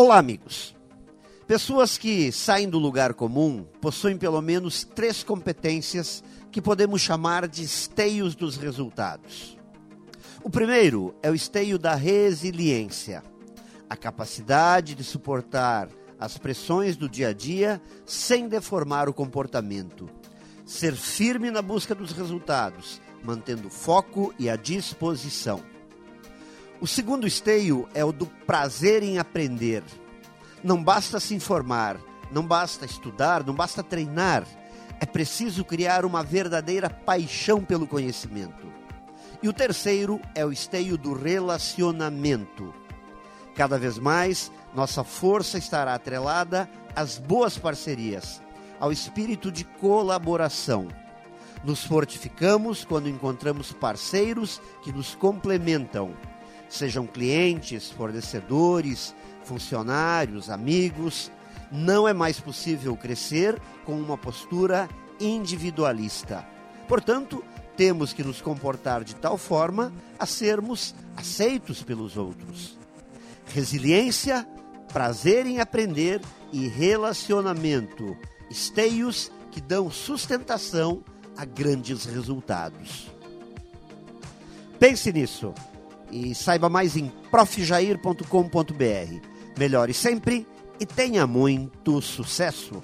Olá, amigos. Pessoas que saem do lugar comum possuem pelo menos três competências que podemos chamar de esteios dos resultados. O primeiro é o esteio da resiliência, a capacidade de suportar as pressões do dia a dia sem deformar o comportamento, ser firme na busca dos resultados, mantendo foco e a disposição. O segundo esteio é o do prazer em aprender. Não basta se informar, não basta estudar, não basta treinar. É preciso criar uma verdadeira paixão pelo conhecimento. E o terceiro é o esteio do relacionamento. Cada vez mais, nossa força estará atrelada às boas parcerias, ao espírito de colaboração. Nos fortificamos quando encontramos parceiros que nos complementam sejam clientes, fornecedores, funcionários, amigos. Não é mais possível crescer com uma postura individualista. Portanto, temos que nos comportar de tal forma a sermos aceitos pelos outros. Resiliência, prazer em aprender e relacionamento, esteios que dão sustentação a grandes resultados. Pense nisso e saiba mais em profjair.com.br. Melhore sempre e tenha muito sucesso!